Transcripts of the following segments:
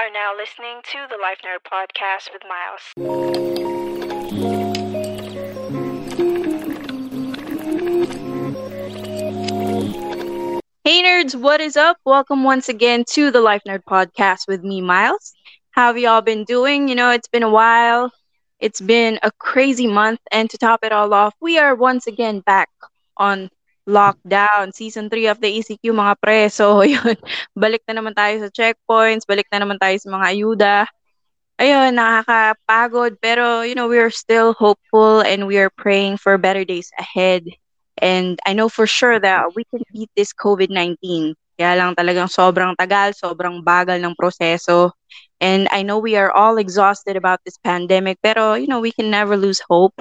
are now listening to the Life Nerd podcast with Miles. Hey nerds, what is up? Welcome once again to the Life Nerd podcast with me, Miles. How have y'all been doing? You know, it's been a while. It's been a crazy month, and to top it all off, we are once again back on lockdown, season 3 of the ECQ mga pre. So, yun, balik na naman tayo sa checkpoints, balik na naman tayo sa mga ayuda. Ayun, nakakapagod, pero, you know, we are still hopeful and we are praying for better days ahead. And I know for sure that we can beat this COVID-19. Kaya lang talagang sobrang tagal, sobrang bagal ng proseso. And I know we are all exhausted about this pandemic, pero, you know, we can never lose hope.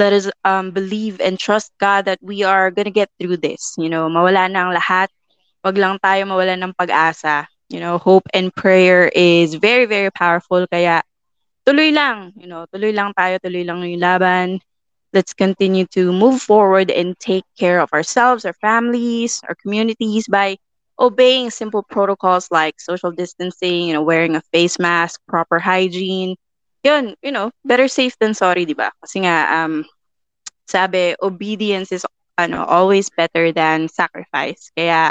Let us um, believe and trust God that we are gonna get through this. You know, mawala na lahat. Wag lang tayo mawala ng pag-asa. You know, hope and prayer is very, very powerful. Kaya tuloy lang. You know, tuloy lang tayo, tuloy lang yung laban. Let's continue to move forward and take care of ourselves, our families, our communities by obeying simple protocols like social distancing, you know, wearing a face mask, proper hygiene. Yun, you know, better safe than sorry, di ba? Kasi nga, um, sabi, obedience is ano, always better than sacrifice. Kaya,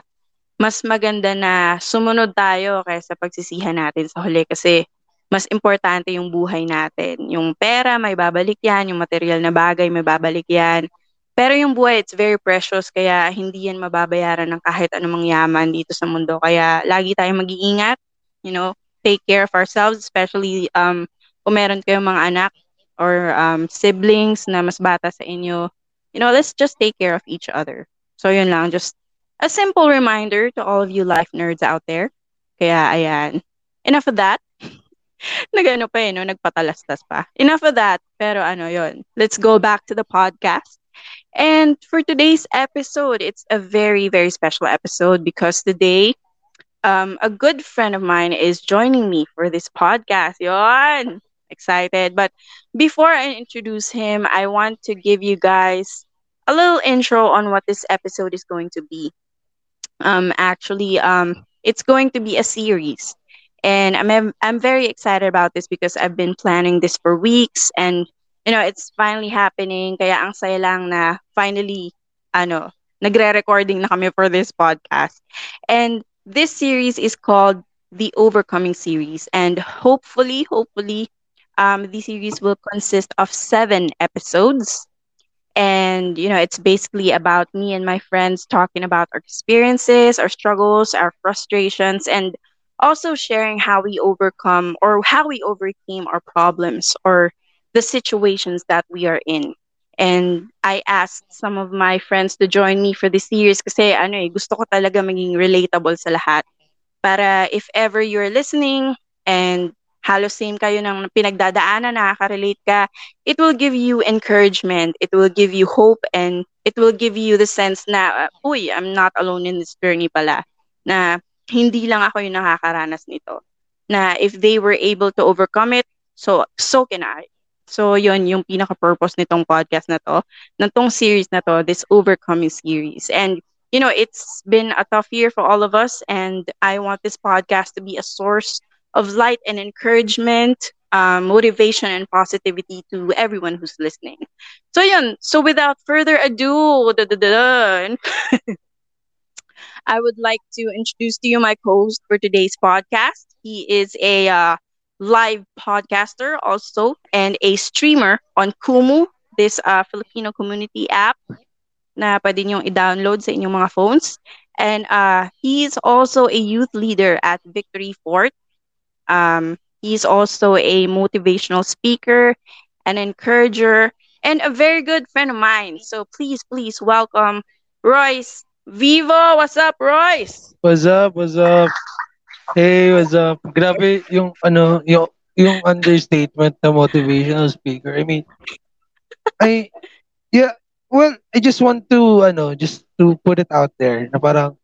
mas maganda na sumunod tayo kaysa pagsisihan natin sa huli kasi mas importante yung buhay natin. Yung pera, may babalik yan. Yung material na bagay, may babalik yan. Pero yung buhay, it's very precious. Kaya hindi yan mababayaran ng kahit anumang yaman dito sa mundo. Kaya lagi tayong mag-iingat. You know, take care of ourselves, especially um, kung meron kayong mga anak or um, siblings na mas bata sa inyo. You know, let's just take care of each other. So yun lang, just a simple reminder to all of you life nerds out there. Kaya ayan, enough of that. Nagano pa eh, no? Nagpatalastas pa. Enough of that. Pero ano yon Let's go back to the podcast. And for today's episode, it's a very, very special episode because today, um, a good friend of mine is joining me for this podcast. Yon! Excited. But before I introduce him, I want to give you guys a little intro on what this episode is going to be. Um, actually, um, it's going to be a series and I'm I'm very excited about this because I've been planning this for weeks and you know it's finally happening kaya ang saya lang na finally ano nagre-recording na kami for this podcast and this series is called the overcoming series and hopefully hopefully um the series will consist of seven episodes and you know it's basically about me and my friends talking about our experiences our struggles our frustrations and also sharing how we overcome or how we overcame our problems or the situations that we are in. And I asked some of my friends to join me for this series kasi ano eh, gusto ko talaga maging relatable sa lahat. Para if ever you're listening and halos same kayo ng pinagdadaanan, nakaka-relate ka, it will give you encouragement, it will give you hope, and it will give you the sense na, uy, I'm not alone in this journey pala. Na hindi lang ako yung nakakaranas nito. Na if they were able to overcome it, so so can I. So yun yung pinaka-purpose nitong podcast na to, nitong series na to, this overcoming series. And you know, it's been a tough year for all of us and I want this podcast to be a source of light and encouragement, um, motivation and positivity to everyone who's listening. So yun, so without further ado, I would like to introduce to you my co-host for today's podcast. He is a uh, live podcaster also and a streamer on Kumu, this uh, Filipino community app na pwede niyong i-download sa inyong mga phones. And uh, he's also a youth leader at Victory Fort. Um, he's also a motivational speaker, an encourager, and a very good friend of mine. So please, please welcome Royce Vivo, what's up, Royce? What's up? What's up? Hey, what's up? Grabe yung ano, yung yung understatement na motivational speaker. I mean, I yeah, well, I just want to ano, just to put it out there na parang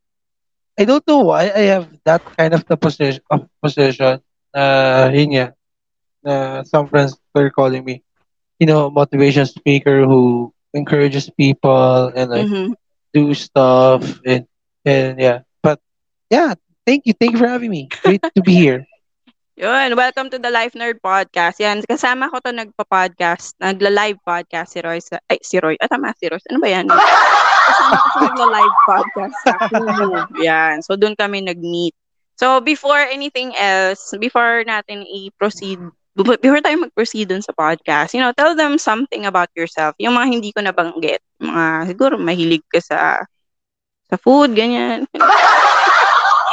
I don't know why I have that kind of the position of position uh yun nga, na some friends were calling me you know motivation speaker who encourages people and like mm-hmm do stuff and and yeah. But yeah, thank you, thank you for having me. Great to be here. Yun, welcome to the Life Nerd Podcast. Yan, kasama ko to nagpa-podcast, nagla-live podcast si Roy. Sa, ay, si Roy. Ah, tama, si Roy. Ano ba yan? kasama ko sa nagla-live podcast sa. Yan, so doon kami nag-meet. So, before anything else, before natin i-proceed, before tayo mag-proceed dun sa podcast, you know, tell them something about yourself. Yung mga hindi ko nabanggit. Mga, siguro, mahilig ka sa sa food, ganyan.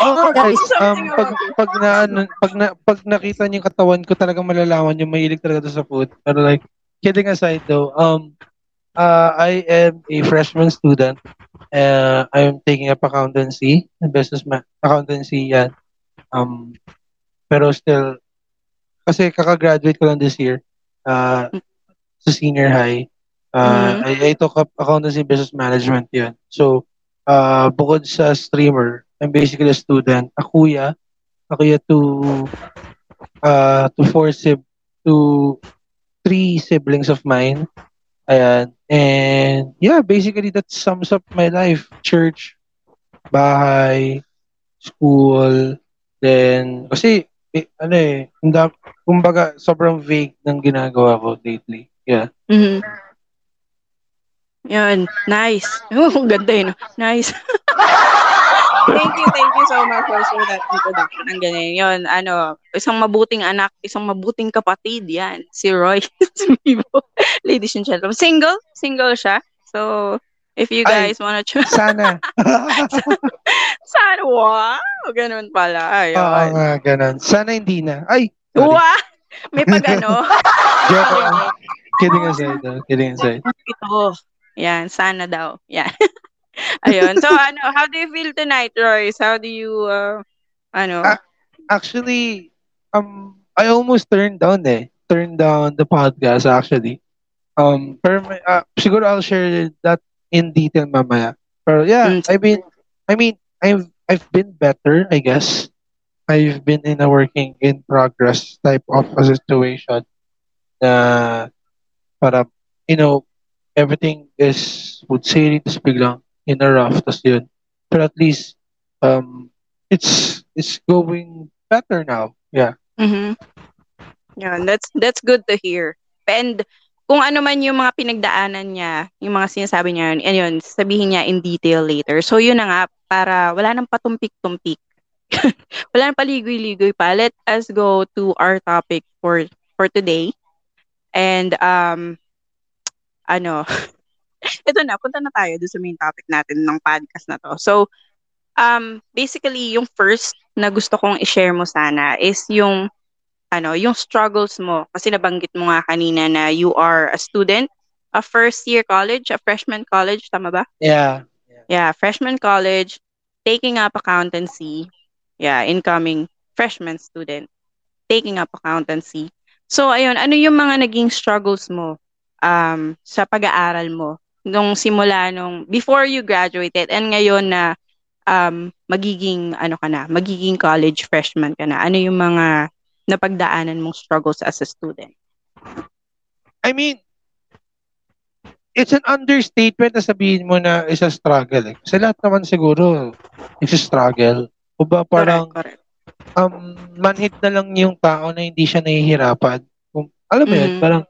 Oh, guys, um, pag, pag na, ano, pag na, pag nakita niyo yung katawan ko, talagang malalaman yung mahilig talaga sa food. Pero like, kidding aside though, um, uh, I am a freshman student. Uh, I'm taking up accountancy, business ma- accountancy yan. Um, pero still, kasi kakagraduate ko lang this year, uh, sa senior high. Uh, I, I took up accountancy business management yan. So, uh, bukod sa streamer, I'm basically a student, a kuya, a kuya to, uh, to four sib, to three siblings of mine. Ayan. And yeah, basically that sums up my life. Church, bahay, school, then, kasi, eh, ano eh, kumbaga, sobrang vague ng ginagawa ko lately. Yeah. Mhm. Yun, nice. Oh, ganda yun. Nice. thank you, thank you so much for for that introduction. Ang ganyan. Yun, ano, isang mabuting anak, isang mabuting kapatid, yan. Si Roy Sumibo. Ladies and gentlemen. Single? Single siya. So, if you Ay. guys wanna try, Sana. sana, wow! Ganun pala. Oo Ayun. nga, ganun. Sana hindi na. Ay, sorry. Wow! May pag-ano. Joke lang. Kidding aside, though. Kidding aside. Ito. Yan, sana daw. Yan. Ayun. So, ano, how do you feel tonight, Royce? How do you, uh, ano? Ah. Actually, um, I almost turned down eh. Turned down the podcast actually. Um, pero may- ah, siguro I'll share that in detail mamaya. Pero yeah, Mm. I mean, I mean, I've I've been better, I guess. I've been in a working in progress type of a situation. Na para, you know, everything is would say tapos biglang in a rough, tas yun. Pero at least, um, it's it's going better now. Yeah. Mhm. Yan, that's that's good to hear. And kung ano man yung mga pinagdaanan niya, yung mga sinasabi niya, yun, yun, sabihin niya in detail later. So yun na nga, para wala nang patumpik-tumpik. wala nang paligoy-ligoy pa. Let us go to our topic for for today. And um ano, ito na, punta na tayo doon sa main topic natin ng podcast na to. So, um, basically, yung first na gusto kong i-share mo sana is yung, ano, yung struggles mo. Kasi nabanggit mo nga kanina na you are a student, a first year college, a freshman college, tama ba? Yeah. Yeah, freshman college, taking up accountancy. Yeah, incoming freshman student, taking up accountancy. So, ayun, ano yung mga naging struggles mo um, sa pag-aaral mo nung simula nung before you graduated and ngayon na um, magiging ano ka na, magiging college freshman ka na. Ano yung mga napagdaanan mong struggles as a student? I mean, it's an understatement na sabihin mo na is a struggle. Eh. Kasi lahat naman siguro is a struggle. O ba parang correct, correct. um, manhid na lang yung tao na hindi siya nahihirapan. Kung, alam mo yun, Mhm. parang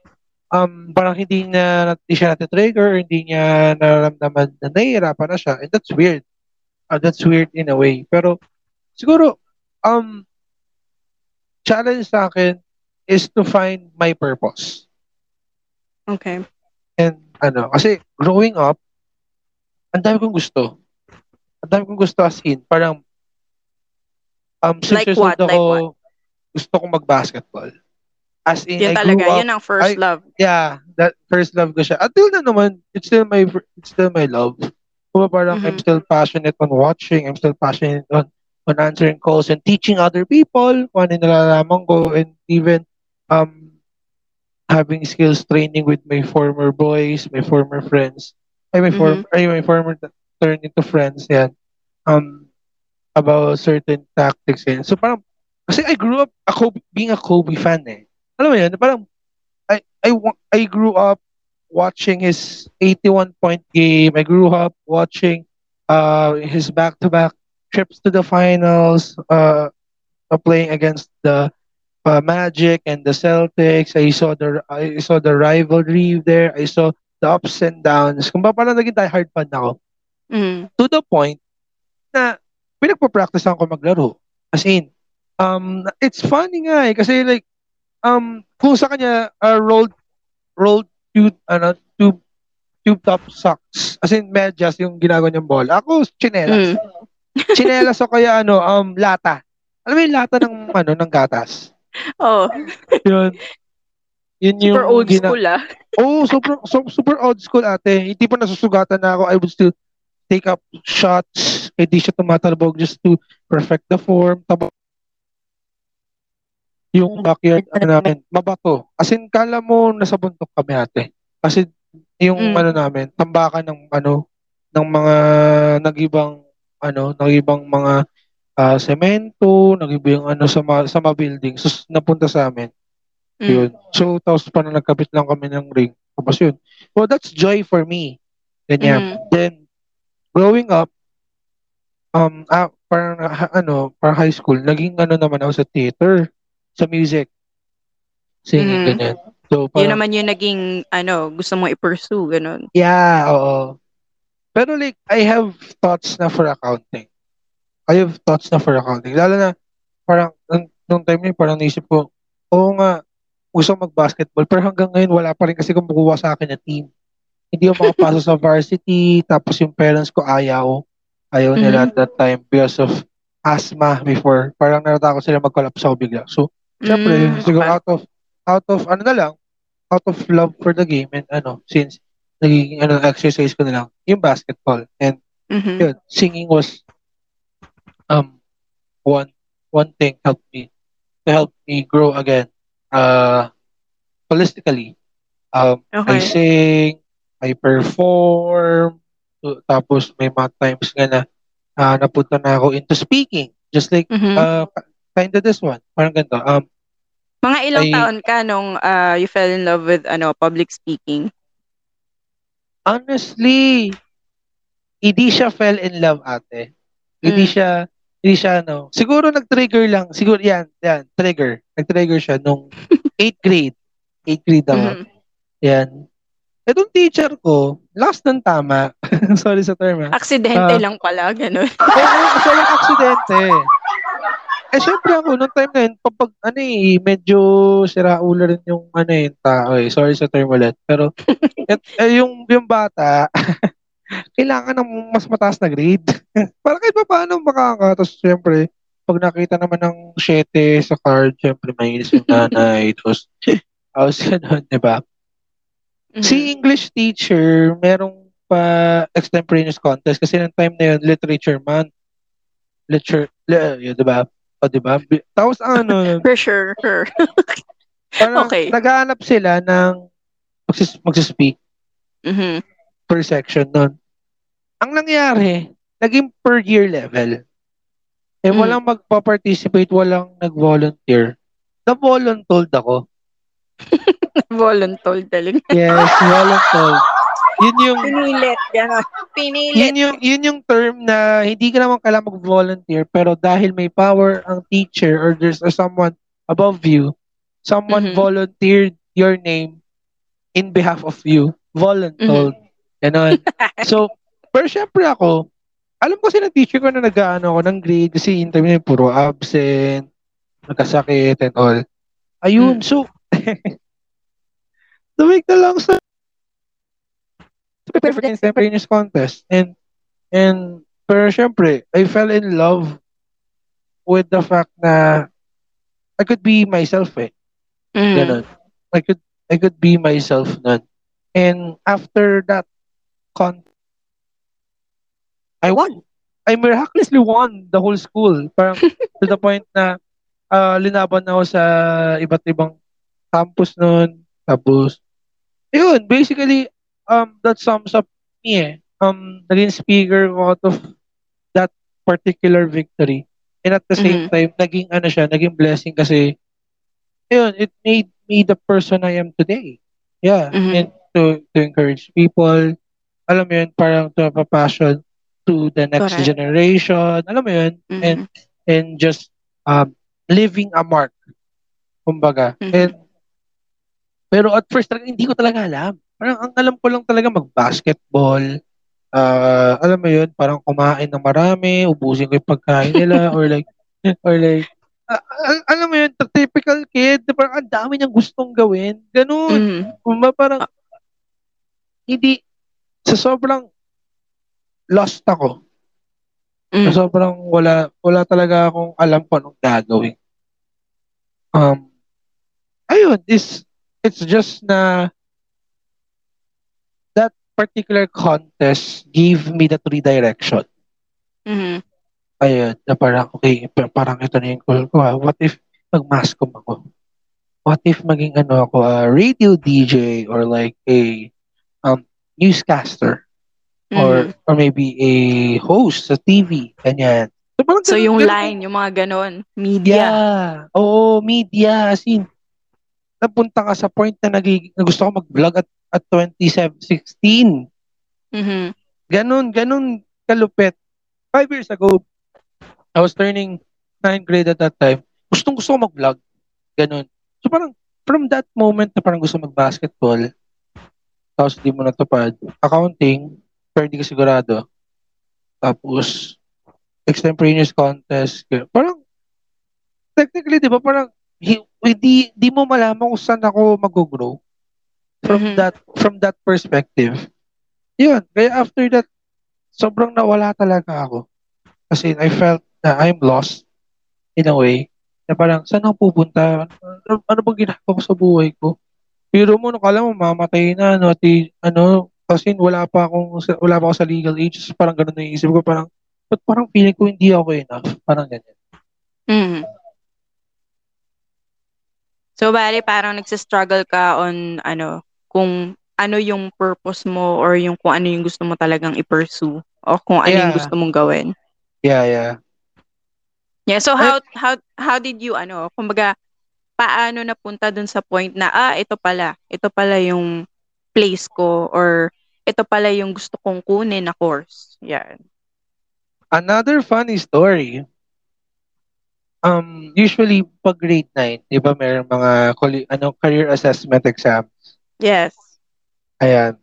um, parang hindi na hindi siya natitrigger, hindi niya nararamdaman na nahihirapan na siya. And that's weird. Uh, that's weird in a way. Pero siguro, um, challenge sa akin is to find my purpose. Okay. And ano, kasi growing up, ang dami kong gusto. Ang dami kong gusto as in, parang um, Like what? old Like ako, what? gusto kong mag-basketball. As in, Yun I talaga, up, yun ang first I- love. yeah, that first love ko siya. Until na naman, it's still my, it's still my love. Kung parang I'm Mhm. still passionate on watching, I'm still passionate on on answering calls and teaching other people kung ano nalalaman ko and even um having skills training with my former boys, my former friends, ay my former, ay my former t- turn into friends yan. Um about certain tactics yan. So parang kasi I grew up a Kobe, being a Kobe fan eh. Alam mo yun, parang I I I grew up watching his 81 point game. I grew up watching uh his back to back trips to the finals, uh, playing against the uh, Magic and the Celtics. I saw the I saw the rivalry there. I saw the ups and downs. Kung ba parang naging diehard fan ako. Mm. To the point na pinagpa-practice ako maglaro. As in, um, it's funny nga eh. Kasi like, um, kung sa kanya, uh, rolled, rolled tube, ano, tube, tube top socks. As in, medyas yung ginagawa niyang ball. Ako, chinelas. Mm. chinelas o kaya ano, um, lata. Alam mo yung lata ng, ano, ng gatas. Oh, Yun. Yun yung super old gina- school ah. Oh, super so, super old school ate. Hindi pa nasusugatan na ako. I would still take up shots. Eh di siya tumatalbog just to perfect the form. Tabo yung backyard ano namin, mabato. As in, kala mo nasa bundok kami ate. Kasi yung Mm. ano namin, tambakan ng ano, ng mga nagibang ano, nagibang mga ah, semento, nagibang ano sa mga, sa mga building. So, napunta sa amin. Mm. Yun. So, tapos parang nagkabit lang kami ng ring. Tapos yun. Well, that's joy for me. Ganyan. Mhm. Then, growing up, um, ah, parang, ha- ano, parang high school, naging ano naman ako sa theater, sa music. Singing, Mhm. ganyan. So, Yun parang, naman yung naging, ano, gusto mo i-pursue, ganun. yeah, oo. Pero like, I have thoughts na for accounting. I have thoughts na for accounting. Lalo na, parang, nung, nung time na yun, parang naisip ko, oo nga, gusto mag-basketball, pero hanggang ngayon, wala pa rin kasi kumukuha sa akin na team. Hindi ako makapasok sa varsity, tapos yung parents ko ayaw. Ayaw nila Mhm. at that time because of asthma before. Parang natatakot sila mag-collapse ako bigla. So, syempre, Mm, siguro okay. out of, out of, ano na lang, out of love for the game and ano, since nagiging ano, exercise ko na lang, yung basketball. And Mhm. yun, singing was um one one thing helped me to help me grow again uh holistically um I Okay. sing I perform so, tapos may mga times nga na ah, napunta na ako into speaking just like Mhm. uh kind of this one parang ganito um Mga ilang I- taon ka nung ah, you fell in love with ano public speaking? honestly hindi siya fell in love ate hindi Mm. siya hindi siya ano siguro nag-trigger lang siguro yan yan trigger nag-trigger siya nung 8th grade 8th grade ako Mhm. yan etong teacher ko last ng tama sorry sa term ha Aksidente Ah. lang pala, ganun. oo kasi lang aksidente eh syempre ako nung time na yun kapag ano eh medyo sira ulo rin yung ano eh yung tao eh sorry sa term ulit pero et, eh, yung yung bata kailangan ng mas mataas na grade para kahit pa paano makaka tapos syempre pag nakita naman ng 7 sa card syempre mainis yung nanay tapos tapos ganun di ba Mhm. Si English teacher, merong pa extemporaneous contest kasi ng time na yun, literature month. Literature, li, yun, di ba? O, di ba? Tapos ano, For sure, sure. parang Okay. naghahanap sila ng magsis, magsispeak Mhm. per section nun. Ang nangyari, naging per year level. Eh, Mm. walang magpa-participate, walang nag-volunteer. Na-voluntold ako. Voluntold talaga. Yes, voluntold. Yun yung Pinilit, gano'n. Pinilit. yun yung yun yung term na hindi ka naman kailangan mag-volunteer pero dahil may power ang teacher or there's or someone above you, someone Mhm. volunteered your name in behalf of you. Voluntold. Ganon. So, pero syempre ako, alam ko ng teacher ko na nag-ano ako ng grade kasi interview niya puro absent, nagkasakit and all. Ayun, Mm. so, to make the long story, to prepare for the extemporaneous contest. And, and, pero syempre, I fell in love with the fact na I could be myself eh. Mhm. Ganun. I could, I could be myself nun. And after that con, I won. I miraculously won the whole school. Parang to the point na uh, linaban ako sa iba't ibang campus nun. Tapos, yun, basically, um, that sums up me eh. Um, naging speaker ko out of that particular victory. And at the same Mhm. time, naging ano siya, naging blessing kasi, yun, it made me the person I am today. Yeah. Mhm. And to, to encourage people, alam mo yun, parang to have a passion to the next Correct. generation. Alam mo yun? Mhm. And, and just um, leaving a mark kumbaga. Mhm. And, pero at first, talaga, hindi ko talaga alam. Parang ang alam ko lang talaga mag-basketball, ah alam mo yun, parang kumain ng marami, ubusin ko yung pagkain nila, or like, or like, ah, ah, alam mo yun, typical kid, parang ang dami niyang gustong gawin. Ganun. Kumbaga parang, hindi, sa sobrang lost ako, Mhm. sa sobrang wala, wala talaga akong alam kung anong gagawin. Um, ayun, is, it's just na, particular contest gave me that redirection. Mhm. Ayun, na parang, okay, pa- parang ito na yung goal ko. ah. What if mag-mascom ako? What if maging ano ako, a radio DJ or like a um, newscaster or Mhm. or maybe a host sa TV, ganyan. So, parang So ganun- yung ganun- line, yung mga ganon, media. Yeah. Oo, media. As in, napunta ka sa point na, nagig, na gusto ko mag-vlog at, at 2016. Mhm. Ganun, ganun kalupit. Five years ago, I was turning ninth grade at that time. Gustong gusto ko mag-vlog. Ganun. So parang, from that moment na parang gusto mag-basketball, tapos di mo natupad, accounting, pero di ka sigurado. Tapos, extemporaneous contest. ganun. Parang, technically, di ba, parang, hi- hindi, di mo malaman kung saan ako mag-grow. From Mhm. that, from that perspective. Yun. Kaya after that, sobrang nawala talaga ako. Kasi I felt na I'm lost in a way. Na parang, saan ako pupunta? Ano, ano bang ginagawa ko sa buhay ko? Pero mo, nakala mo, mamatay na, ano, at ano, kasi wala pa akong, wala pa ako sa legal age. Parang ganun na isip ko, parang, but parang feeling ko hindi ako enough. Parang ganyan. Mhm. So, bali, parang nagsistruggle ka on, ano, kung ano yung purpose mo or yung kung ano yung gusto mo talagang i-pursue o kung ano yung Yeah. gusto mong gawin. Yeah, yeah. Yeah, so how how how did you ano, kumbaga paano napunta dun sa point na ah ito pala, ito pala yung place ko or ito pala yung gusto kong kunin na course. Yan. Another funny story. Um, usually pag grade 9, 'di ba, mayroong mga ano career assessment exam. Yes. Ayan.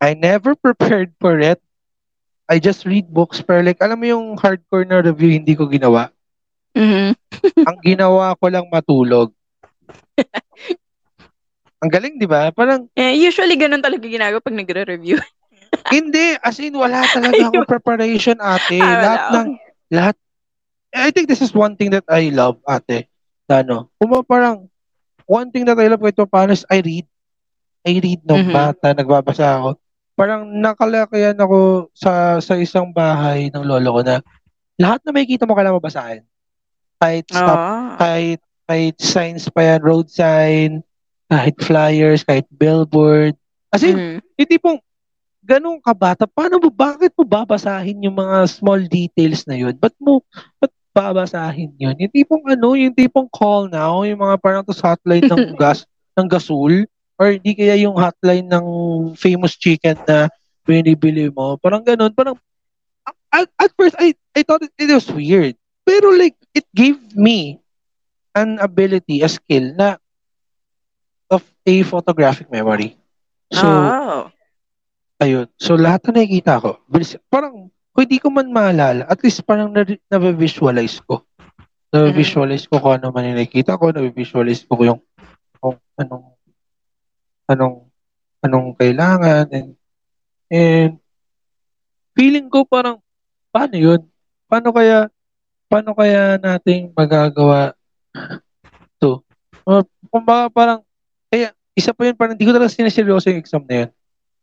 I never prepared for it. I just read books pero like alam mo yung hardcore na review hindi ko ginawa. Mhm. Ang ginawa ko lang matulog. Ang galing, 'di ba? Parang Eh, usually ganun talaga ginagawa pag nagre-review. hindi as in wala talaga akong preparation, ate. Ah, lahat ng lahat I think this is one thing that I love, ate. Ano, kung ba parang one thing that I love ito paano is I read. I read nung Mhm. bata, nagbabasa ako. Parang nakalakihan ako sa sa isang bahay ng lolo ko na lahat na makikita mo kailangan mabasahin. Kahit stop, Oh. kahit kahit signs pa yan, road sign, kahit flyers, kahit billboard. As in, Mhm. hindi pong ganun kabata, paano mo, bakit mo babasahin yung mga small details na yun? Ba't mo, ba't babasahin yun? Yung tipong ano, yung tipong call now, yung mga parang to hotline ng gas, ng gasol, or di kaya yung hotline ng famous chicken na binibili mo. Parang ganun, parang, at, at first, I, I thought it, it was weird. Pero like, it gave me an ability, a skill na of a photographic memory. So, oh. Ayun. So, lahat na nakikita ko, bilis, parang, hindi ko man maalala, at least parang na, na-visualize ko. Na-visualize ko kung ano man yung nakikita ko, na-visualize ko yung kung anong, anong, anong kailangan, and, and, feeling ko parang, paano yun? Paano kaya, paano kaya nating magagawa to? Uh, kumbaga parang, kaya, isa pa yun, parang hindi ko talaga sinaseryoso yung exam na yun.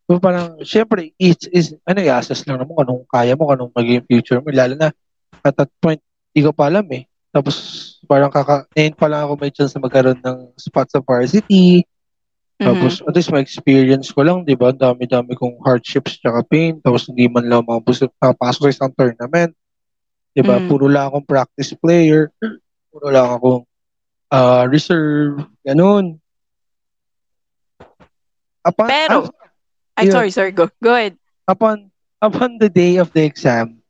So parang, syempre, it's, is, ano, i-assess lang naman anong kaya mo, anong magiging future mo. Lalo na, at that point, hindi ko pa alam eh. Tapos, parang kaka, ngayon pa lang ako may chance na magkaroon ng spot sa varsity. Mhm. Tapos, at least ma-experience ko lang, di ba? Dami-dami kong hardships tsaka pain. Tapos, hindi man lang makapasok makapasok sa isang tournament. Di ba? Mm. Puro lang akong practice player. Puro lang akong ah, reserve. Ganun. Upon, Pero, Ay, yun. sorry, sorry. Go. Go ahead. upon upon the day of the exam,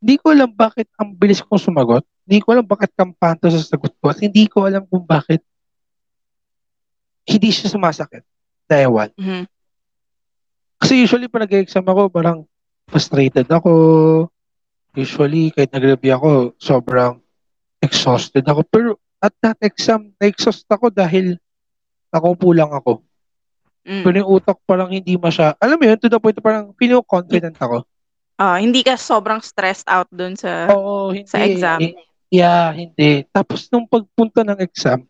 hindi ko alam bakit ang bilis kong sumagot. hindi ko alam bakit kampanto sa sagot ko at hindi ko alam kung bakit hindi siya sumasakit. Dahil? Mhm. Kasi usually pag nag-exam ako, parang frustrated ako. Usually, kahit nag-review ako, sobrang exhausted ako. Pero at that exam, na-exhaust ako dahil nakaupo lang ako. Mm. Pero yung utak parang hindi masya, alam mo yun, to the point parang ko confident ako. Ah, hindi ka sobrang stressed out dun sa Oo, hindi. sa exam. Eh, Yeah, hindi. Tapos nung pagpunta ng exam,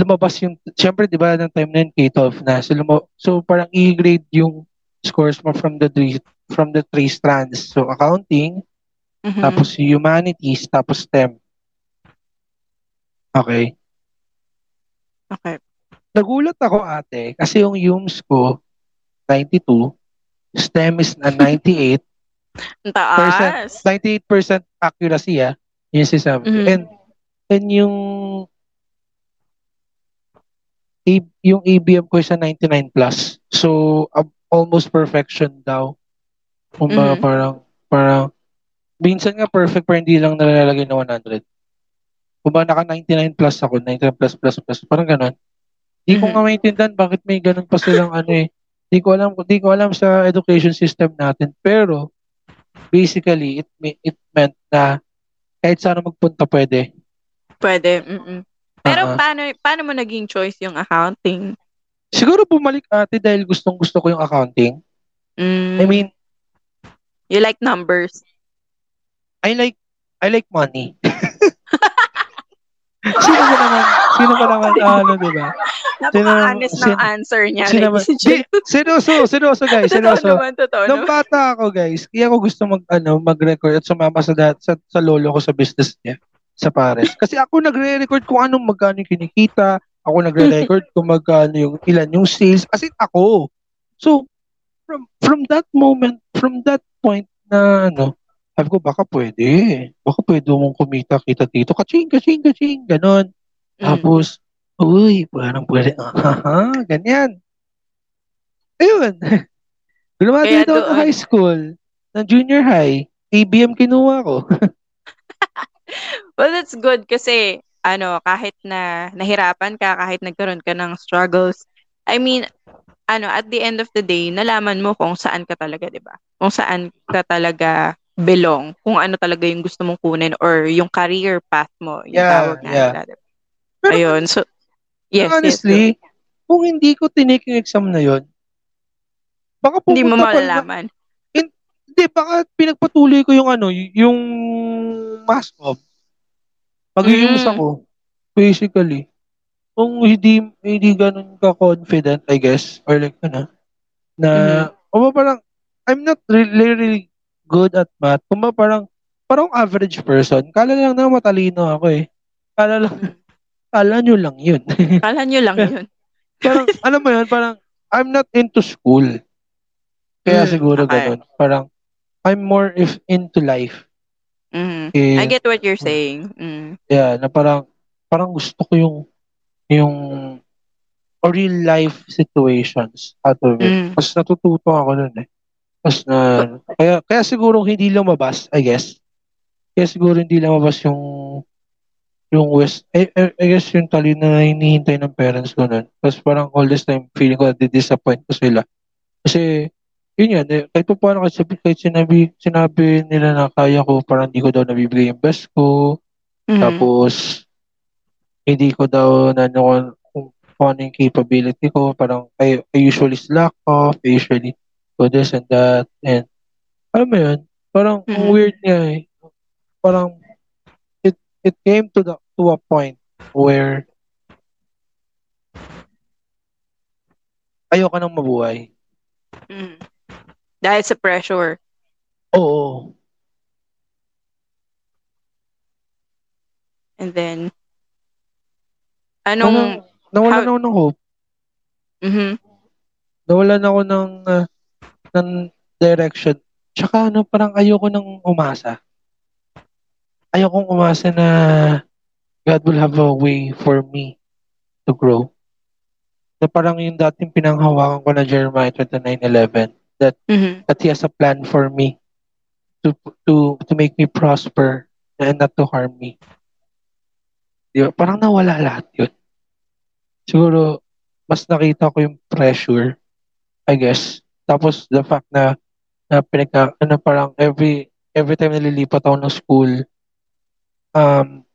lumabas yung, syempre di ba, ng time na yun, K-12 na. So, luma, so parang i-grade yung scores mo from the three, from the three strands. So, accounting, Mhm. tapos humanities, tapos STEM. Okay. Okay. Nagulat ako ate kasi yung UMS ko 92, STEM is na 98, Ang taas. 98% accuracy ah. Yung sinasabi. Mhm. And and yung A- yung ABM ko is a 99 plus. So ab- almost perfection daw. Kung Mhm. parang parang minsan nga perfect pero hindi lang nalalagay na 100. Kung ba naka 99 plus ako, 99 plus plus plus, parang ganun. Hindi ko Mhm. nga maintindihan bakit may ganun pa silang ano eh. Hindi ko alam, hindi ko alam sa education system natin. Pero basically it it meant na kahit saan magpunta pwede. Pwede. Mm-mm. Pero Ah, ah. paano paano mo naging choice yung accounting? Siguro bumalik ate dahil gustong gusto ko yung accounting. Mm, I mean, you like numbers. I like I like money. sino ba naman, sino ba naman, ano, di ba? Napaka-honest ng answer niya. Sino and Di, seryoso, seryoso guys, Totoo seryoso. naman, totoo Nung naman. bata ako guys, kaya ako gusto mag, ano, mag-record at sumama sa, sa, sa lolo ko sa business niya, sa Pares. Kasi ako nagre-record kung anong magkano yung kinikita, ako nagre-record kung magkano yung ilan yung sales, as in ako. So, from from that moment, from that point na ano, sabi ko, baka pwede. Baka pwede mong kumita kita dito. Kaching, kaching, kaching. Ganon. Mm. Tapos, uy, parang pwede. Aha, ganyan. Ayun. Kaya ako ng high school. Ng junior high. ABM kinuha ko. Well, that's good kasi ano, kahit na nahirapan ka, kahit nagkaroon ka ng struggles, I mean, ano, at the end of the day, nalaman mo kung saan ka talaga, 'di ba? Kung saan ka talaga belong, kung ano talaga yung gusto mong kunin or yung career path mo, yung Yeah, tawag nga yeah. nila, 'di ba? Pero Ayun, so yes, honestly, kung hindi ko tinake yung exam na yon, baka yes. Hindi mo na- malalaman. Hindi, baka pinagpatuloy ko yung ano, yung mass of. Mag-iumus Mm. ako. Basically. Kung hindi, hindi ganun ka-confident, I guess, or like, ano, na, Mhm. o parang, I'm not really, really good at math. Kung parang, parang average person, kala lang na matalino ako eh. Kala lang, kala nyo lang yun. Kala nyo lang yun. parang, alam mo yun, parang, I'm not into school. Kaya Mm, siguro okay. ganun. Parang, I'm more if into life. Mhm. Eh, I get what you're saying. Mm. yeah, na parang, parang gusto ko yung, yung real life situations out of it. Mm. Tapos natututo ako nun eh. Tapos na, kaya, kaya siguro hindi lumabas, I guess. Kaya siguro hindi lumabas yung, yung West, I, I, I guess yung talino na hinihintay ng parents ko nun. Tapos parang all this time, feeling ko disappoint ko sila. Kasi, yun yan, eh, kahit pa paano kasi kahit sinabi, sinabi nila na kaya ko, parang hindi ko daw nabibigay yung best ko. Mhm. Tapos, hindi ko daw na ano, kung, ano yung capability ko. Parang, I, I usually slack off. I usually do this and that. And, alam mo yun, parang ang Mhm. weird nga eh. Parang, it, it came to the to a point where ayoko nang mabuhay. Mhm. Dahil sa pressure. Oo. And then, anong, nawalan how- ako ng hope. mhm. Nawalan ako ng, ah, ng direction. Tsaka ano, parang ayoko nang umasa. Ayokong umasa na God will have a way for me to grow. Na parang yung dating pinanghawakan ko na Jeremiah 29.11 Mhm. that He has a plan for me to to to make me prosper and not to harm me. Di ba? Parang nawala lahat yun. Siguro, mas nakita ko yung pressure, I guess. Tapos, the fact na, na pinagka, ano, parang every, every time nalilipat ako ng school, um,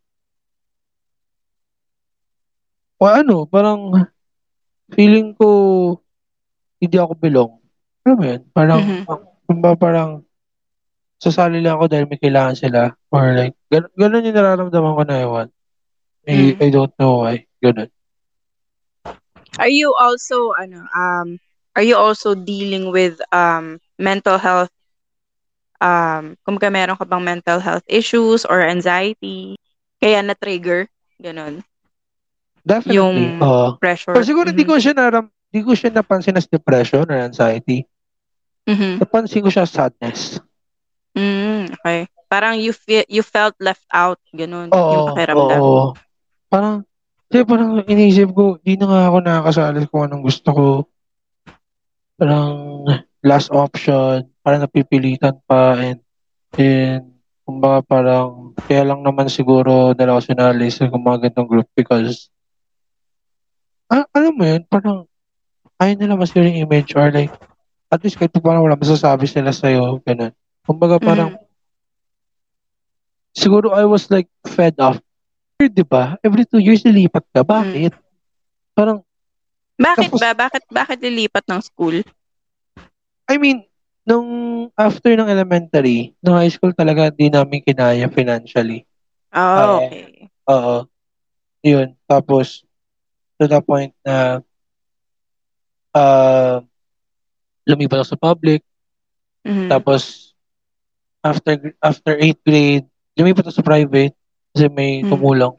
o ano, parang, feeling ko, hindi ako belong. Alam mo yun? Parang, Mhm. mm parang, sasali lang ako dahil may kailangan sila. Or like, gan- ganun yung nararamdaman ko na ewan. I, Mm. I don't know why. Ganun. Are you also ano um are you also dealing with um mental health um kumbaga meron ka bang mental health issues or anxiety kaya na-trigger ganun Definitely. yung Oo. pressure Pero siguro hindi Mhm. ko siya naram, hindi ko siya napansin as depression or anxiety. Mhm. Napansin ko siya sadness. Mm, okay parang you feel you felt left out ganun yung Oo. pakiramdam Oo. Parang, kasi parang inisip ko, di na nga ako nakakasali kung anong gusto ko. Parang last option, parang napipilitan pa and and kumbaga parang kaya lang naman siguro dala ako sinali sa mga ganitong group because ah, alam mo yun, parang ayaw nila mas yung image or like at least kahit pa parang wala masasabi sila sa'yo, ganun. Kumbaga parang Mhm. siguro I was like fed up. Di ba? Every two years nilipat ka. Bakit? Parang, bakit Tapos- ba bakit bakit lilipat ng school I mean, nung after ng elementary, nung high school talaga di namin kinaya financially. oh Oo. okay Oo. Yun. Tapos, to the point na uh, lumipat ako sa public. Mhm. Tapos, after after 8th grade, lumipat ako sa private kasi may Mm. tumulong.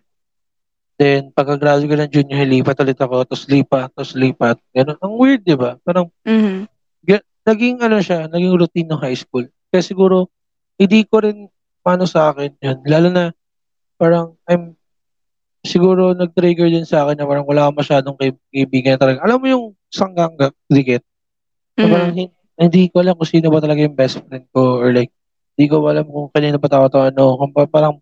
Then, pagka-graduate ko ng junior, high, lipat ulit ako, tapos lipat, tapos lipat. Ganun. Ang weird, di ba? Parang, Mhm. naging ano siya, naging routine ng high school. Kaya siguro, hindi ko rin paano sa akin yun. Lalo na, parang, I'm, siguro nag-trigger din sa akin na parang wala akong masyadong kaib- kaibigan talaga. Alam mo yung sanggang dikit? Parang Mhm. hin- hindi ko alam kung sino ba talaga yung best friend ko or like, hindi ko alam kung kanino ba tao to ano. Kung pa- parang,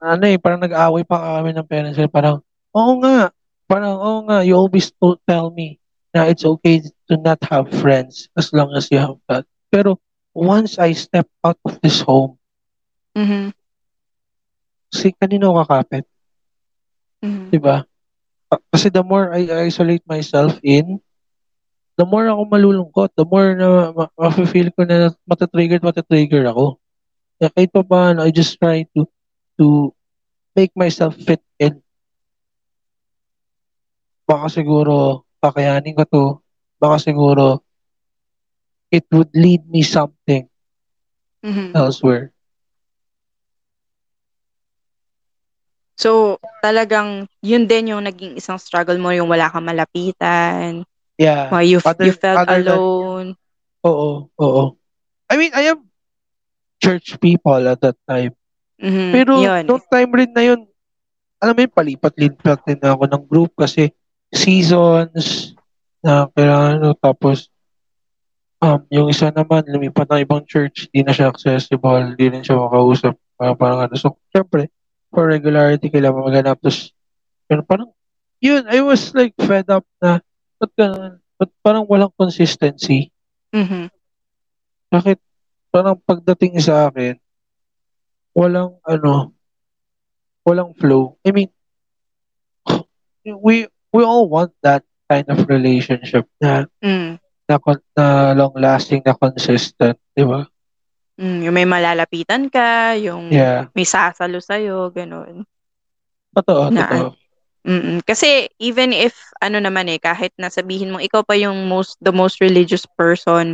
ano eh, parang nag-aaway pa kami ng parents ko. Parang, oo nga, parang, oo nga, you always told, tell me na it's okay to not have friends as long as you have that. Pero, once I step out of this home, Mhm. si kanino kakapit? Mhm. Di ba? Ah, Kasi the more I isolate myself in, the more ako malulungkot, the more na ma- ma-feel ko na matatrigger at matatrigger ako. Kaya kahit pa paano, I just try to to make myself fit in. Baka siguro, kakayanin ko to. Baka siguro, it would lead me something Mhm. elsewhere. So, talagang yun din yung naging isang struggle mo, yung wala kang malapitan, Yeah. why you, Other- you felt other than- alone. Oo, oo. I mean, I am church people at that time. Mhm, Pero yun. nung time rin na yun, alam mo yun, palipat-lipat din ako ng group kasi seasons na kailangan, ano, tapos um, yung isa naman, lumipat ng ibang church, di na siya accessible, di rin siya makausap, parang, parang ano. So, syempre, for regularity, kailangan maghanap. Tapos, yun, parang, yun, I was like fed up na, ba't ganun? Ba't parang walang consistency? Mhm. Bakit parang pagdating sa akin, walang ano, walang flow. I mean, we we all want that kind of relationship na Mm. na, na long lasting na consistent, di ba? Mm, yung may malalapitan ka, yung Yeah. may sasalo sa'yo, ganun. Totoo, Na- totoo. Mm-mm. Kasi even if ano naman eh kahit na sabihin mo ikaw pa yung most the most religious person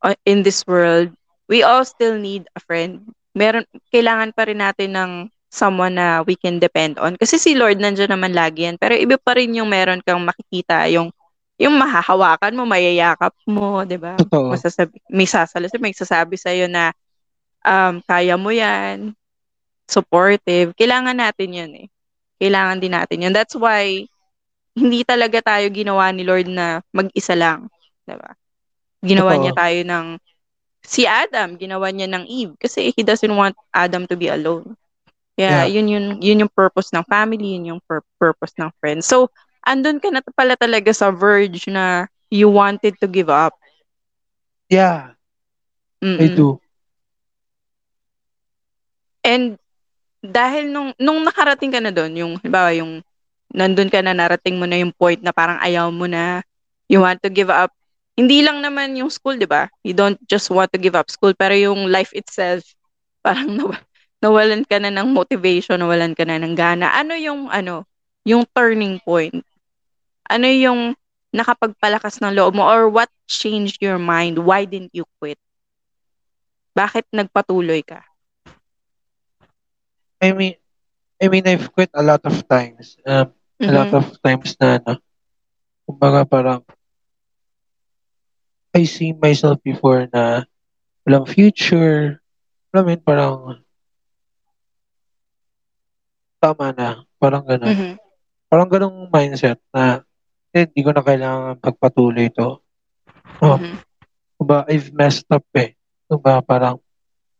uh, in this world, we all still need a friend. Meron kailangan pa rin natin ng someone na we can depend on. Kasi si Lord nandiyan naman lagi yan. Pero iba pa rin yung meron kang makikita yung yung mahahawakan mo, mayayakap mo, 'di ba? Masasabi, may sasalo, may sasabi sa na um, kaya mo 'yan. Supportive. Kailangan natin 'yun eh kailangan din natin yun. That's why, hindi talaga tayo ginawa ni Lord na mag-isa lang. Diba? Ginawa Totoo. niya tayo ng, si Adam, ginawa niya ng Eve. Kasi he doesn't want Adam to be alone. Kaya Yeah. yun yun yun yung purpose ng family, yun yung pur- purpose ng friends. So, andun ka na pala talaga sa verge na you wanted to give up. Yeah, I Mm-mm. do. And dahil nung nung nakarating ka na doon, yung halimbawa yung nandun ka na narating mo na yung point na parang ayaw mo na you want to give up. Hindi lang naman yung school, 'di ba? You don't just want to give up school, pero yung life itself parang naw- nawalan ka na ng motivation, nawalan ka na ng gana. Ano yung ano, yung turning point? Ano yung nakapagpalakas ng loob mo or what changed your mind? Why didn't you quit? Bakit nagpatuloy ka? I mean, I mean, I've quit a lot of times. Um, a lot Mhm. of times na, ano, kumbaga parang, I see myself before na walang future. Alam mo parang, tama na. Parang gano'n. Mhm. Parang ganong mindset na, eh, hindi ko na kailangan pagpatuloy ito. Oh, Mhm. Diba, I've messed up eh. Diba, parang,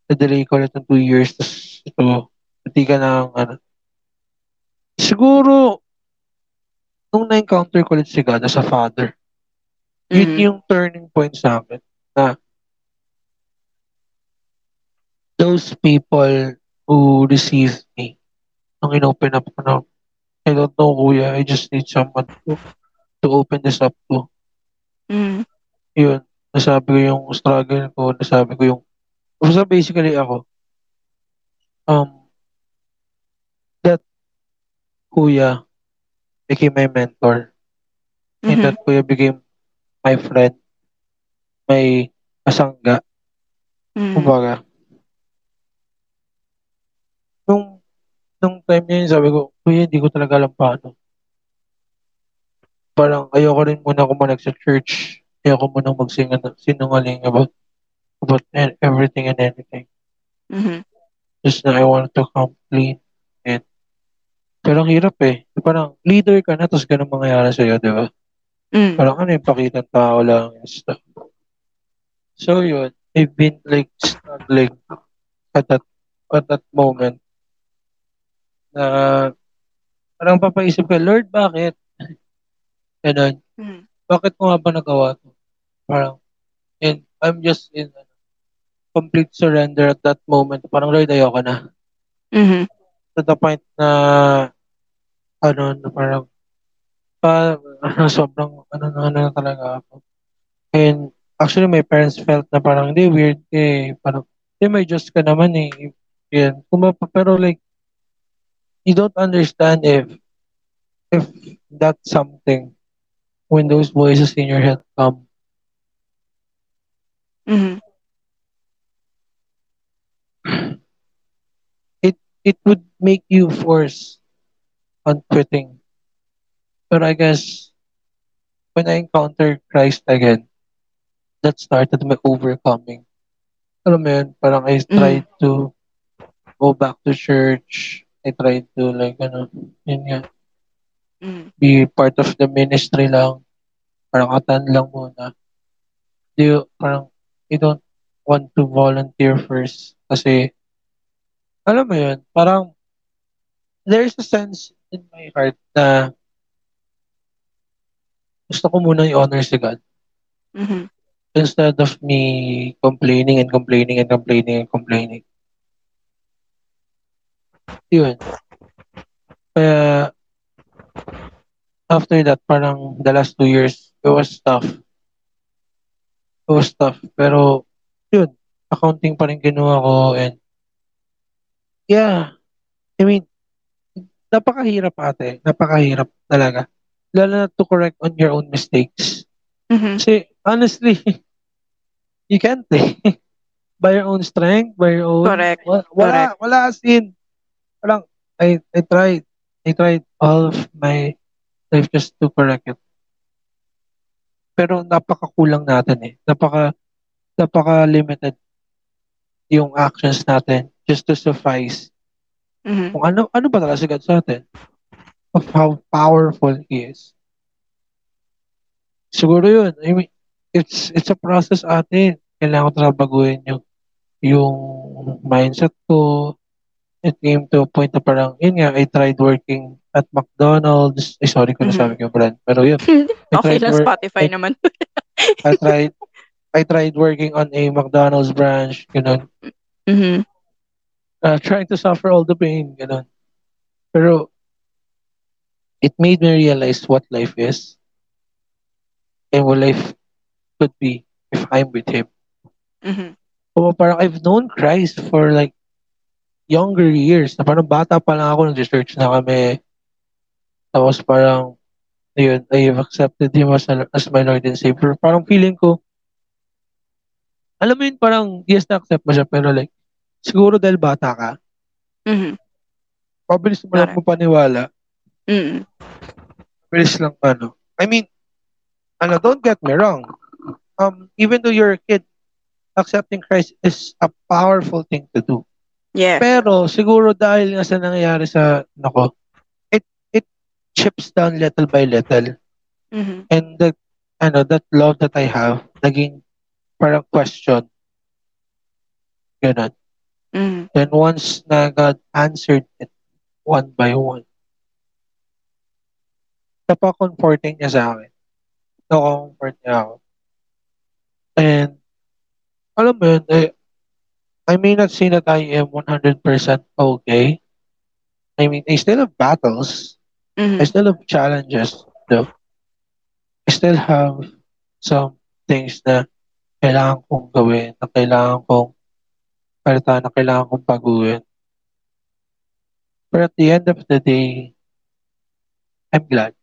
na-delay ko ulit ng two years, tapos ito, hindi ka na, ano. Siguro, nung na-encounter ko ulit si God as a father, yun Mhm. yung turning point sa akin, na those people who received me, nung in-open up ko na, I don't know, kuya, I just need someone to, to open this up to. Mhm. Yun, nasabi ko yung struggle ko, nasabi ko yung, basta basically ako, um, kuya became my mentor, and Mhm. that kuya became my friend, my kasangga, Mhm. kumbaga. Nung, nung time na yun, sabi ko, kuya, hindi ko talaga alam paano. Parang ayoko rin muna kumalag sa church. Ayoko muna magsinga sinungaling about about e- everything and anything. Mhm. Just na I want to come clean. Pero ang hirap eh. Parang leader ka na, tapos ganun mangyayari sa'yo, di ba? Mm. Parang ano yung pakitang tao lang and stuff. So yun, I've been like struggling at that at that moment na parang papaisip ka, Lord, bakit? Ganun. Mhm. Bakit mo nga ba nagawa to? Parang, and I'm just in ano, complete surrender at that moment. Parang, Lord, ayoko na. Mhm. To the point na, ano, na parang, pa, ano, sobrang, ano, na, ano na talaga ako. And, actually, my parents felt na parang, hindi, weird eh. Parang, hindi, may Diyos ka naman eh. Yan. Kumapa, pero like, you don't understand if, if that's something when those voices in your head come. Mhm. It would make you force on quitting. But I guess when I encountered Christ again, that started my overcoming. Alam mo yun, parang I tried to go back to church. I tried to like, ano, yun nga, Mhm. be part of the ministry lang. Parang atan lang muna. Di, parang, I don't want to volunteer first. Kasi, alam mo yun, parang, there's a sense in my heart na gusto ko muna i-honor si God. Mhm. Instead of me complaining and complaining and complaining and complaining. Yun. Kaya, after that, parang the last two years, it was tough. It was tough. Pero, yun, accounting pa rin ginawa ko and yeah, I mean, napakahirap ate. Napakahirap talaga. Lalo na to correct on your own mistakes. Mhm. Kasi, honestly, you can't eh. by your own strength, by your own... Correct. Wala, wala, Correct. wala as in. Parang, I, I tried. I tried all of my life just to correct it. Pero napakakulang natin eh. Napaka, napaka-limited yung actions natin just to suffice Mhm. kung ano, ano ba talaga si God sa atin. Of how powerful He is. Siguro yun. I mean, it's, it's a process atin. Kailangan ko talaga baguhin yung, yung mindset ko. it came to a point na parang, yun nga, I tried working at McDonald's. Eh, sorry kung Mhm. nasabi ko yung brand. Pero yun, I okay lang, work- Spotify I- naman. I tried, I tried working on a McDonald's branch, ganun. Mhm. Uh, trying to suffer all the pain, ganun. Pero, it made me realize what life is and what life could be if I'm with Him. Mm-hmm. So, parang I've known Christ for like younger years. Na parang bata pa lang ako, nag-search na kami. Tapos parang, ayun, I have accepted Him as, as my Lord and Savior. Parang feeling ko, alam mo yun, parang, yes, na-accept mo siya, pero like, siguro dahil bata ka, Mhm. pabilis mo lang mo paniwala, Mhm. pabilis lang ano. I mean, ano, don't get me wrong. Um, even though you're a kid, accepting Christ is a powerful thing to do. Yeah. Pero siguro dahil nga sa nangyayari sa nako, it it chips down little by little. Mhm. And that ano that love that I have naging parang question. Ganun. Then once na God answered it one by one, napaka-comforting niya sa akin. Nako-comfort niya ako. And alam mo yun, eh, I may not say that I am 100% okay. I mean, I still have battles. I Mhm. still have challenges. Though. I still have some things na kailangan kong gawin, na kailangan kong palitan, na kailangan kong baguhin. But at the end of the day, I'm glad.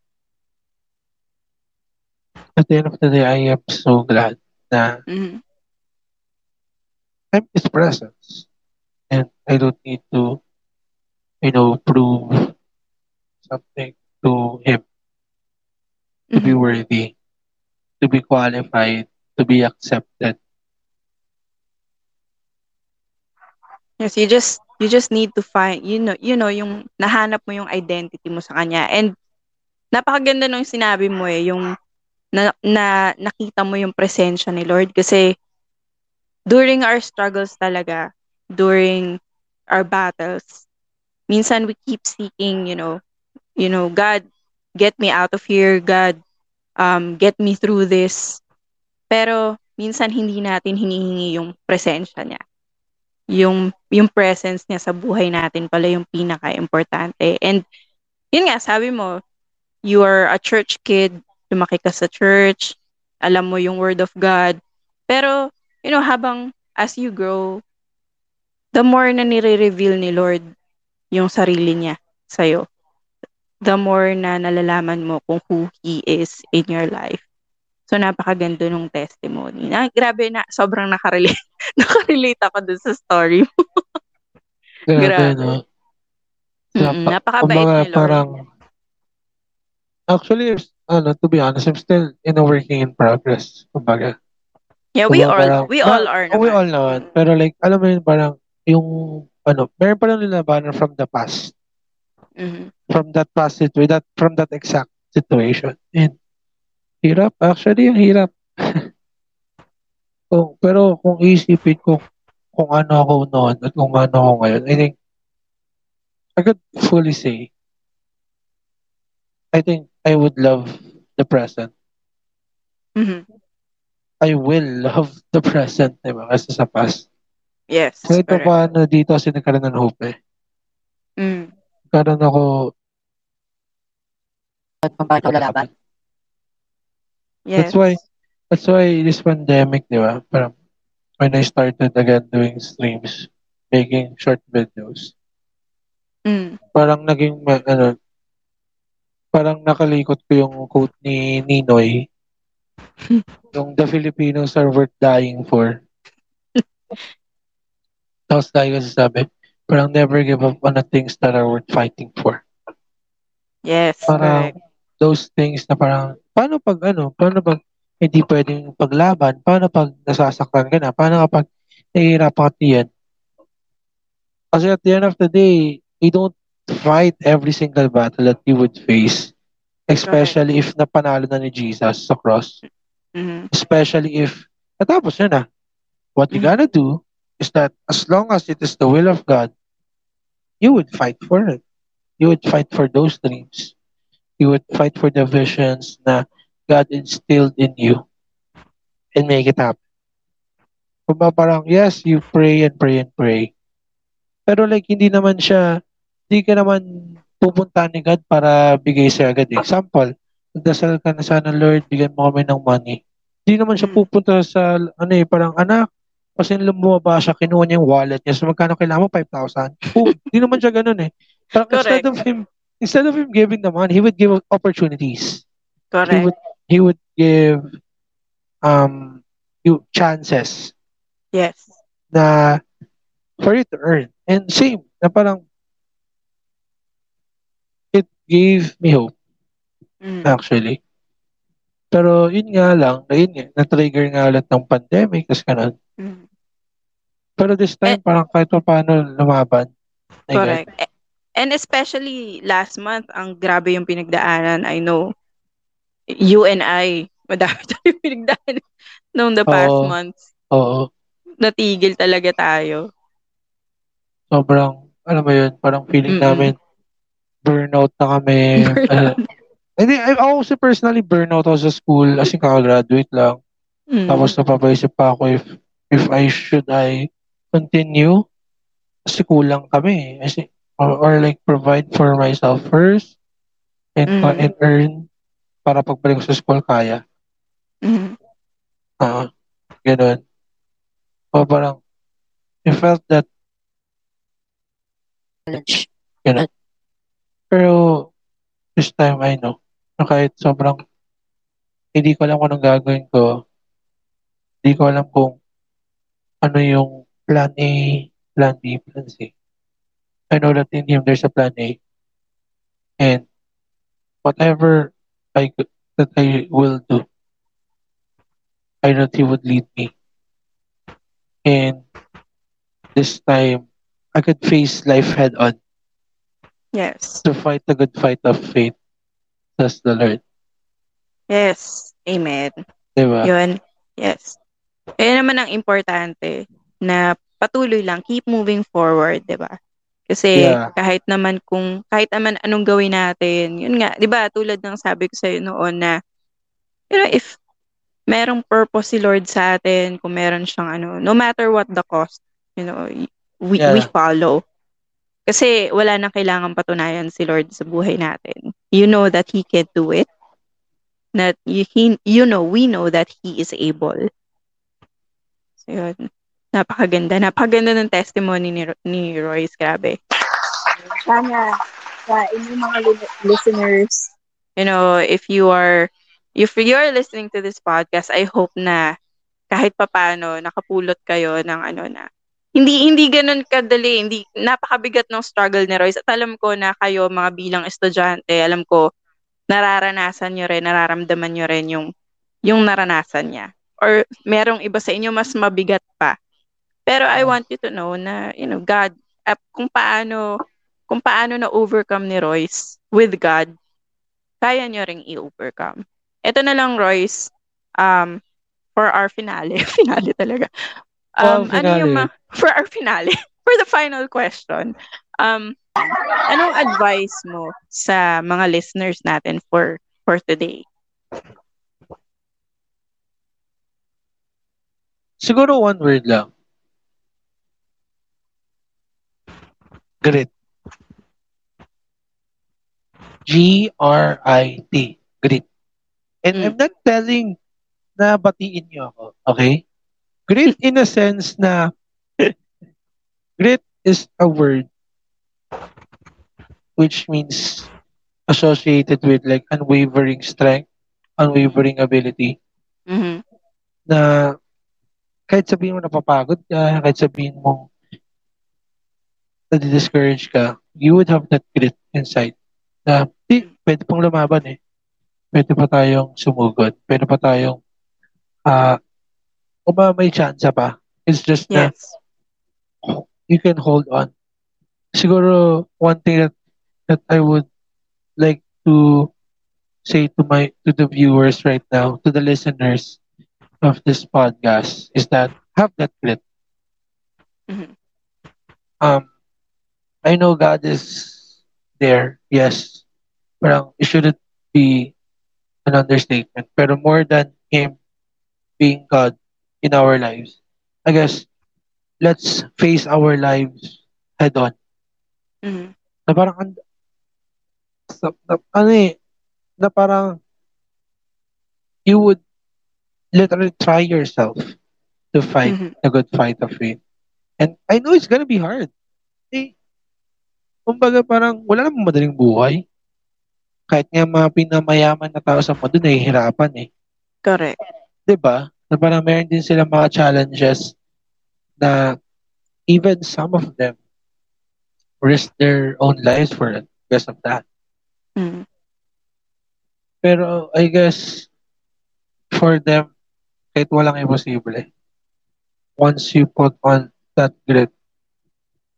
At the end of the day, I am so glad na Mhm. I'm His presence. And I don't need to, you know, prove something to Him to be Mhm. worthy, to be qualified, to be accepted. Yes, you just you just need to find you know you know yung nahanap mo yung identity mo sa kanya. And napakaganda nung sinabi mo eh yung na, na nakita mo yung presensya ni Lord. Kasi during our struggles talaga during our battles minsan we keep seeking you know you know God get me out of here God um get me through this. Pero minsan hindi natin hinihingi yung presensya niya yung yung presence niya sa buhay natin pala yung pinaka-importante. And yun nga, sabi mo, you are a church kid, lumaki ka sa church, alam mo yung word of God. Pero, you know, habang as you grow, the more na nire-reveal ni Lord yung sarili niya sa'yo, the more na nalalaman mo kung who He is in your life. So, napakaganda nung testimony. Na, grabe na, sobrang nakarelate. nakarelate ako dun sa story mo. Grabe, Grabe. no? Mm-mm, Napa- napakabait kumbaga, ni Lord. parang, actually, ano, to be honest, I'm still in a working in progress. Kumbaga. Yeah, we Kumbaga, all parang- we all are oh, We naman. all naman. Pero like, alam mo yun, parang, yung, ano, meron pa lang nilabanan from the past. Mhm. From that past situation, that, from that exact situation. And, hirap. Actually, ang hirap. kung, pero kung isipin ko kung ano ako noon at kung ano ako ngayon, I think, I could fully say, I think I would love the present. Mhm. I will love the present, di ba? Kasi sa past. Yes. Kahit pa correct. paano dito kasi nagkaroon ng hope eh. Mm. Nagkaroon ako kung bakit ako lalaban. Yes. That's why that's why this pandemic, di ba? Parang when I started again doing streams, making short videos, Mm. parang naging ano parang nakalikot ko yung quote ni Ninoy yung the Filipinos are worth dying for. Tapos tayo kasi sabi, parang never give up on the things that are worth fighting for. Yes. Parang Correct. Those things na parang, paano pag ano, paano pag hindi pwedeng paglaban, paano pag nasasaktan ka na, paano kapag nahihirapan ka yan. Kasi at the end of the day, you don't fight every single battle that you would face. Especially if napanalo na ni Jesus sa cross. Mhm. Especially if natapos yun na. What you Mhm. gotta do is that as long as it is the will of God, you would fight for it. You would fight for those dreams. You would fight for the visions na God instilled in you and make it happen. Kumbaga parang, yes, you pray and pray and pray. Pero like, hindi naman siya, hindi ka naman pupunta ni God para bigay siya agad. Example, nagdasal ka na sana, Lord, bigyan mo kami ng money. Hindi naman siya Mm. pupunta sa, ano eh, parang, anak, kasi nung lumababa siya, kinuha niya yung wallet niya. So, magkano kailangan mo? 5,000. Boom. Hindi naman siya ganun eh. Parang instead of him, instead of him giving the money, he would give opportunities. He Correct. would, he would give, um, you chances Yes. na for you to earn. And same, na parang it gave me hope Mm. actually. Pero yun nga lang, na yun nga, na-trigger nga ulit ng pandemic, tas ganun. Mm. Pero this time, parang kahit pa paano lumaban. Correct. And especially last month, ang grabe yung pinagdaanan. I know, you and I, madami tayo pinagdaanan noong the past Oo. months. Oo. Natigil talaga tayo. Sobrang, alam mo yun, parang feeling Mm-mm. namin, burnout na kami. Burnout. Uh, hindi, I- ako kasi personally, burnout ako sa school as in kakagraduate lang. Mm. Tapos napapaisip pa ako if if I should I continue kasi kulang kami. Kasi, or, or like provide for myself first and Mm. and earn para pagbalik ko sa school kaya. Mhm. Ah, ganun. O parang I felt that challenge. Ganun. Pero this time I know na kahit sobrang hindi ko alam kung anong gagawin ko, hindi ko alam kung ano yung plan A, plan B, plan C. I know that in him there's a plan A. And whatever I that I will do, I know that he would lead me. And this time, I could face life head on Yes. to fight the good fight of faith. That's the Lord. Yes. Amen. Diba? Yun. Yes. Kaya naman ang importante na patuloy lang, keep moving forward, 'di ba? Kasi Yeah. kahit naman kung kahit naman anong gawin natin, yun nga, 'di ba? Tulad ng sabi ko sa noon na you know, if merong purpose si Lord sa atin, kung meron siyang ano, no matter what the cost, you know, we we Yeah. follow. Kasi wala nang kailangan patunayan si Lord sa buhay natin. You know that He can do it. That you, he, you know, we know that He is able. So, yun. Napakaganda. Napakaganda ng testimony ni, ni Royce. Grabe. Sana sa inyong mga li- listeners, you know, if you are, if you are listening to this podcast, I hope na kahit papano nakapulot kayo ng ano na hindi hindi ganun kadali, hindi napakabigat ng struggle ni Royce. At alam ko na kayo mga bilang estudyante, alam ko nararanasan nyo rin, nararamdaman nyo rin yung yung naranasan niya. Or merong iba sa inyo mas mabigat pa. Pero I want you to know na, you know, God, uh, kung paano, kung paano na overcome ni Royce with God, kaya nyo ring i-overcome. Ito na lang, Royce, um, for our finale. finale talaga. Wow, Um, ano yung finale. ma- for our finale, for the final question, um, anong advice mo sa mga listeners natin for for today? Siguro one word lang. Grit. G-R-I-T. Grit. And Mm. I'm not telling na batiin niyo ako. Okay? Grit in a sense na grit is a word which means associated with like unwavering strength, unwavering ability Mhm. na kahit sabihin mo napapagod ka, kahit sabihin mo na-discourage ka, you would have that grit inside na di, pwede pang lumaban eh. Pwede pa tayong sumugod. Pwede pa tayong ah kung ba may chance pa. It's just na Yes. you can hold on. Siguro one thing that that I would like to say to my to the viewers right now, to the listeners of this podcast is that have that grit. Mhm. Um I know God is there, yes. Parang it shouldn't be an understatement. Pero more than Him being God in our lives, I guess let's face our lives head on. Mhm. Na parang, and- sa, na, ano eh, na parang you would literally try yourself to fight Mhm. the good fight of faith. And I know it's gonna be hard. Eh, kumbaga parang wala namang madaling buhay. Kahit nga mga pinamayaman na tao sa mundo, nahihirapan eh. Correct. 'Di ba? Na parang meron din sila mga challenges na even some of them risk their own lives for it because of that. Mhm. Pero I guess for them, kahit walang imposible, once you put on that grit,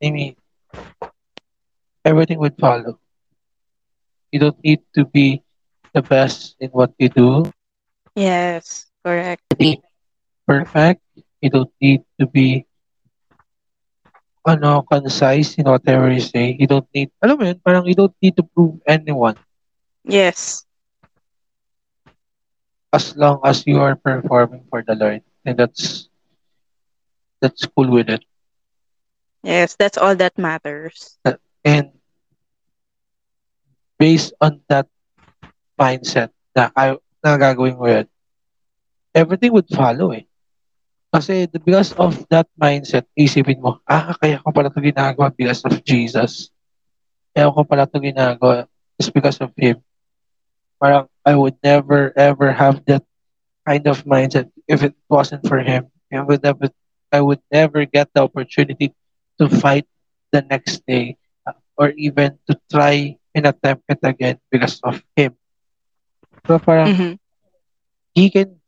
I mean, everything would follow. You don't need to be the best in what you do, Yes, correct. perfect. You don't need to be ano, concise in whatever you say. You don't need, alam mo yun, parang you don't need to prove anyone Yes. as long as you are performing for the Lord. And that's that's cool with it. Yes, that's all that matters. And based on that mindset na I na gagawin ko yun, everything would follow eh. Kasi because of that mindset, isipin mo, ah, kaya ko pala ito ginagawa because of Jesus. Kaya ko pala ito ginagawa is because of Him. Parang I would never ever have that kind of mindset if it wasn't for Him. I would never, I would never get the opportunity to fight the next day or even to try and attempt it again because of Him. So parang Mhm. He can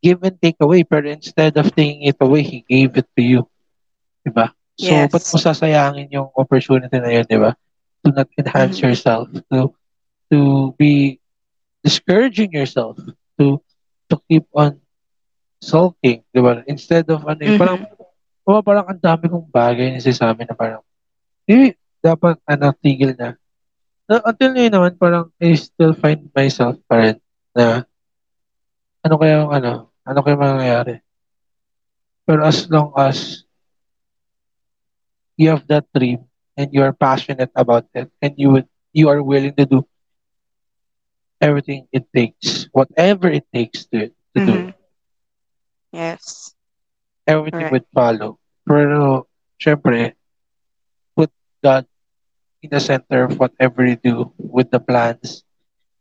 give and take away, pero instead of taking it away, He gave it to you. Diba? So, Yes. ba't mo sasayangin yung opportunity na yun, diba? To not enhance Mhm. yourself, to to be discouraging yourself, to to keep on sulking, diba? Instead of, ano, yung parang, oh, parang ang dami kong bagay na sinasabi na parang, eh, dapat, ano, tigil na. Na- Until ngayon naman, parang, I still find myself pa rin na, ano kaya yung, ano, ano kaya mangyayari. Pero as long as you have that dream and you are passionate about it and you would you are willing to do everything it takes, whatever it takes to to do, Mhm. Yes. everything Correct. would follow. Pero syempre, put God in the center of whatever you do with the plans,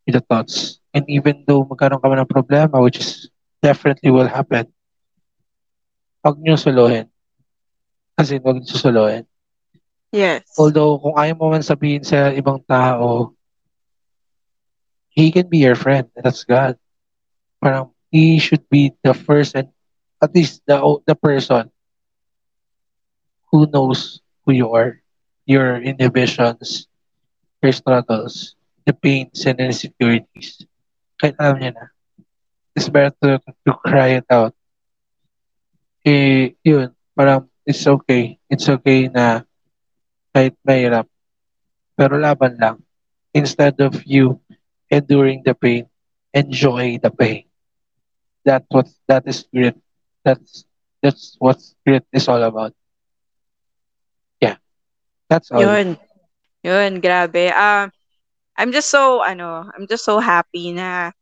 with the thoughts. And even though magkaroon ka man ng problema, which is definitely will happen, huwag niyo suluhin. Kasi huwag niyo susuluhin. Yes. Although, kung ayaw mo man sabihin sa ibang tao, He can be your friend. That's God. Parang, He should be the first and at least the the person who knows who you are, your inhibitions, your struggles, the pains and insecurities. Kahit alam niya na. It's better to, to cry it out. Eh, yun, parang, it's okay. It's okay na kahit mahirap. Pero laban lang. Instead of you enduring the pain, enjoy the pain. That what that is grit. That's that's what grit is all about. That's all. Yun. Yun, grabe. Um, I'm just so, ano, I'm just so happy na,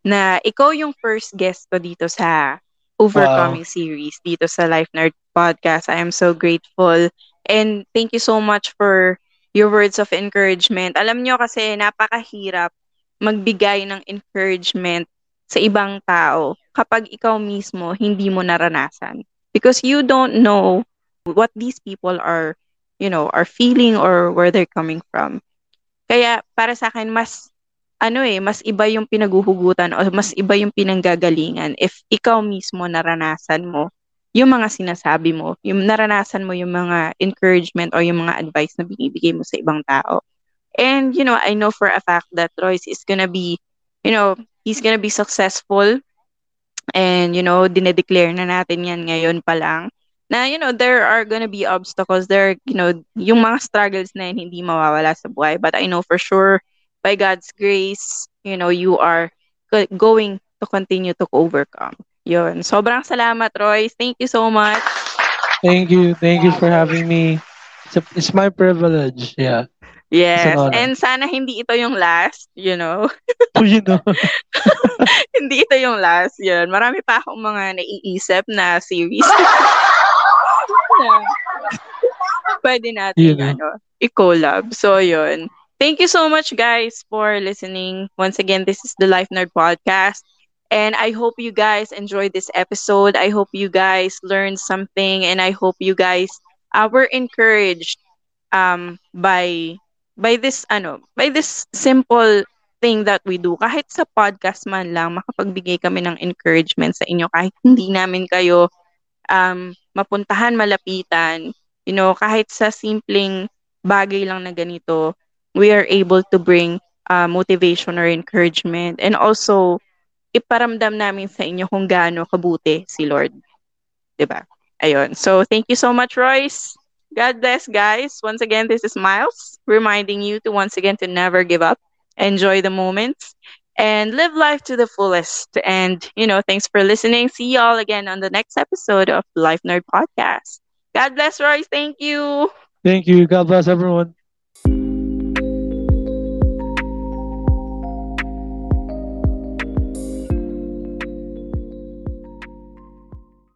na ikaw yung first guest ko dito sa Overcoming series, dito sa Life Nerd Podcast. I am so grateful. And thank you so much for your words of encouragement. Alam nyo kasi napakahirap magbigay ng encouragement sa ibang tao kapag ikaw mismo hindi mo naranasan. Because you don't know what these people are you know, are feeling or where they're coming from. Kaya para sa akin mas ano eh, mas iba yung pinaguhugutan o mas iba yung pinanggagalingan if ikaw mismo naranasan mo yung mga sinasabi mo, yung naranasan mo yung mga encouragement or yung mga advice na binibigay mo sa ibang tao. And, you know, I know for a fact that Royce is gonna be, you know, he's gonna be successful and, you know, dinedeclare na natin yan ngayon pa lang na you know there are gonna be obstacles. There you know yung mga struggles na yun hindi mawawala sa buhay. But I know for sure by God's grace you know you are going to continue to overcome. Yun. Sobrang salamat Roy. Thank you so much. Thank you. Thank you for having me. It's, a, it's my privilege. Yeah. Yes, and sana hindi ito yung last, you know. oh, you know. hindi ito yung last, yun. Marami pa akong mga naiisip na series. Pwede natin, know. ano, i-collab. So, yun. Thank you so much, guys, for listening. Once again, this is the Life Nerd Podcast. And I hope you guys enjoyed this episode. I hope you guys learned something. And I hope you guys uh, were encouraged um, by by this ano, by this simple thing that we do. Kahit sa podcast man lang, makapagbigay kami ng encouragement sa inyo kahit hindi namin kayo um, mapuntahan, malapitan. You know, kahit sa simpleng bagay lang na ganito, we are able to bring uh, motivation or encouragement. And also, iparamdam namin sa inyo kung gaano kabuti si Lord. ba? Ayun. So, thank you so much, Royce. God bless, guys. Once again, this is Miles reminding you to once again to never give up, enjoy the moments, and live life to the fullest. And, you know, thanks for listening. See y'all again on the next episode of Life Nerd Podcast. God bless, Royce. Thank you. Thank you. God bless everyone.